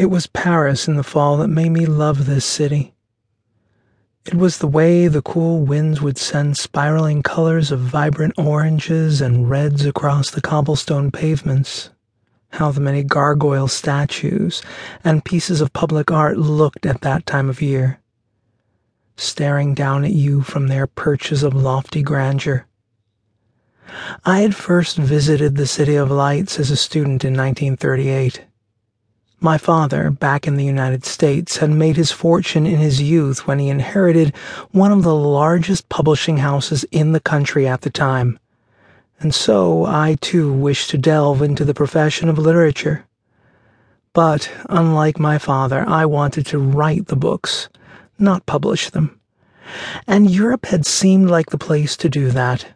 It was Paris in the fall that made me love this city. It was the way the cool winds would send spiraling colors of vibrant oranges and reds across the cobblestone pavements. How the many gargoyle statues and pieces of public art looked at that time of year, staring down at you from their perches of lofty grandeur. I had first visited the City of Lights as a student in 1938. My father, back in the United States, had made his fortune in his youth when he inherited one of the largest publishing houses in the country at the time. And so I too wished to delve into the profession of literature. But, unlike my father, I wanted to write the books, not publish them. And Europe had seemed like the place to do that.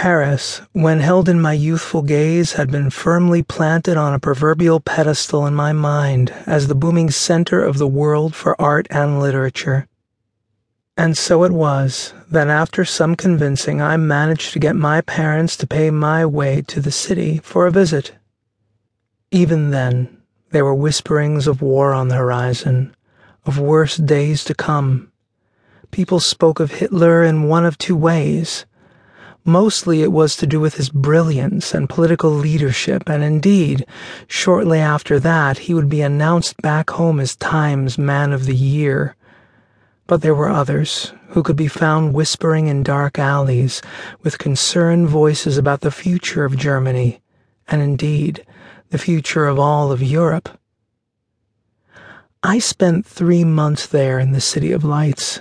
Paris, when held in my youthful gaze, had been firmly planted on a proverbial pedestal in my mind as the booming center of the world for art and literature. And so it was that after some convincing, I managed to get my parents to pay my way to the city for a visit. Even then, there were whisperings of war on the horizon, of worse days to come. People spoke of Hitler in one of two ways Mostly it was to do with his brilliance and political leadership, and indeed, shortly after that, he would be announced back home as Times Man of the Year. But there were others who could be found whispering in dark alleys with concerned voices about the future of Germany, and indeed, the future of all of Europe. I spent three months there in the City of Lights.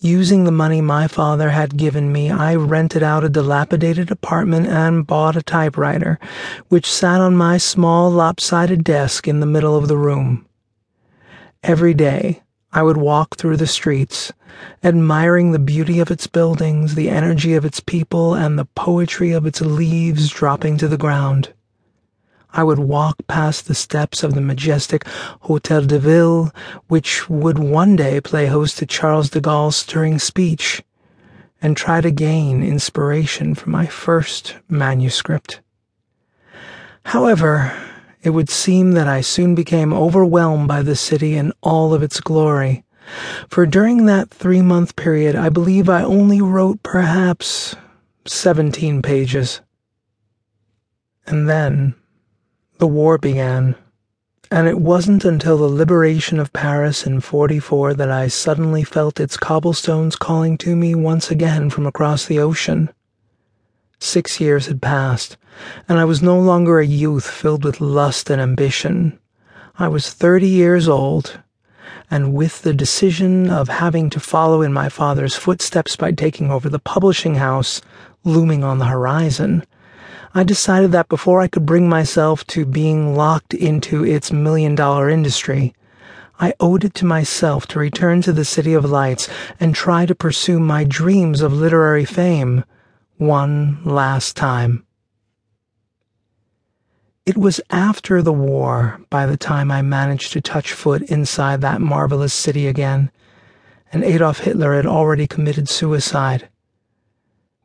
Using the money my father had given me, I rented out a dilapidated apartment and bought a typewriter, which sat on my small lopsided desk in the middle of the room. Every day, I would walk through the streets, admiring the beauty of its buildings, the energy of its people, and the poetry of its leaves dropping to the ground. I would walk past the steps of the majestic Hotel de Ville, which would one day play host to Charles de Gaulle's stirring speech, and try to gain inspiration for my first manuscript. However, it would seem that I soon became overwhelmed by the city and all of its glory, for during that three month period I believe I only wrote perhaps seventeen pages. And then the war began, and it wasn't until the liberation of Paris in 44 that I suddenly felt its cobblestones calling to me once again from across the ocean. Six years had passed, and I was no longer a youth filled with lust and ambition. I was thirty years old, and with the decision of having to follow in my father's footsteps by taking over the publishing house looming on the horizon, I decided that before I could bring myself to being locked into its million dollar industry, I owed it to myself to return to the City of Lights and try to pursue my dreams of literary fame one last time. It was after the war by the time I managed to touch foot inside that marvelous city again, and Adolf Hitler had already committed suicide.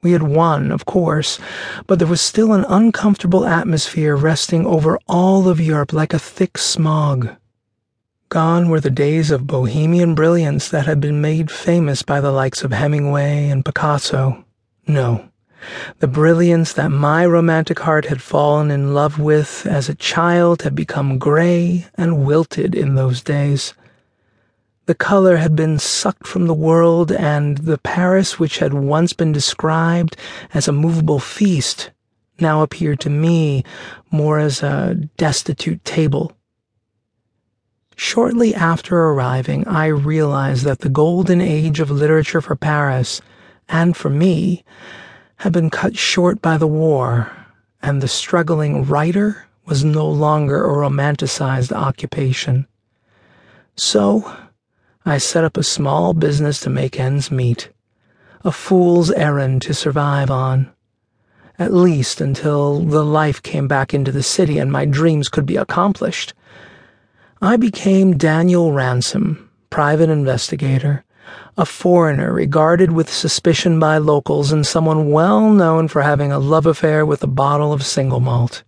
We had won, of course, but there was still an uncomfortable atmosphere resting over all of Europe like a thick smog. Gone were the days of bohemian brilliance that had been made famous by the likes of Hemingway and Picasso. No, the brilliance that my romantic heart had fallen in love with as a child had become gray and wilted in those days. The color had been sucked from the world, and the Paris which had once been described as a movable feast now appeared to me more as a destitute table. Shortly after arriving, I realized that the golden age of literature for Paris, and for me, had been cut short by the war, and the struggling writer was no longer a romanticized occupation. So, I set up a small business to make ends meet, a fool's errand to survive on. At least until the life came back into the city and my dreams could be accomplished. I became Daniel Ransom, private investigator, a foreigner regarded with suspicion by locals and someone well known for having a love affair with a bottle of single malt.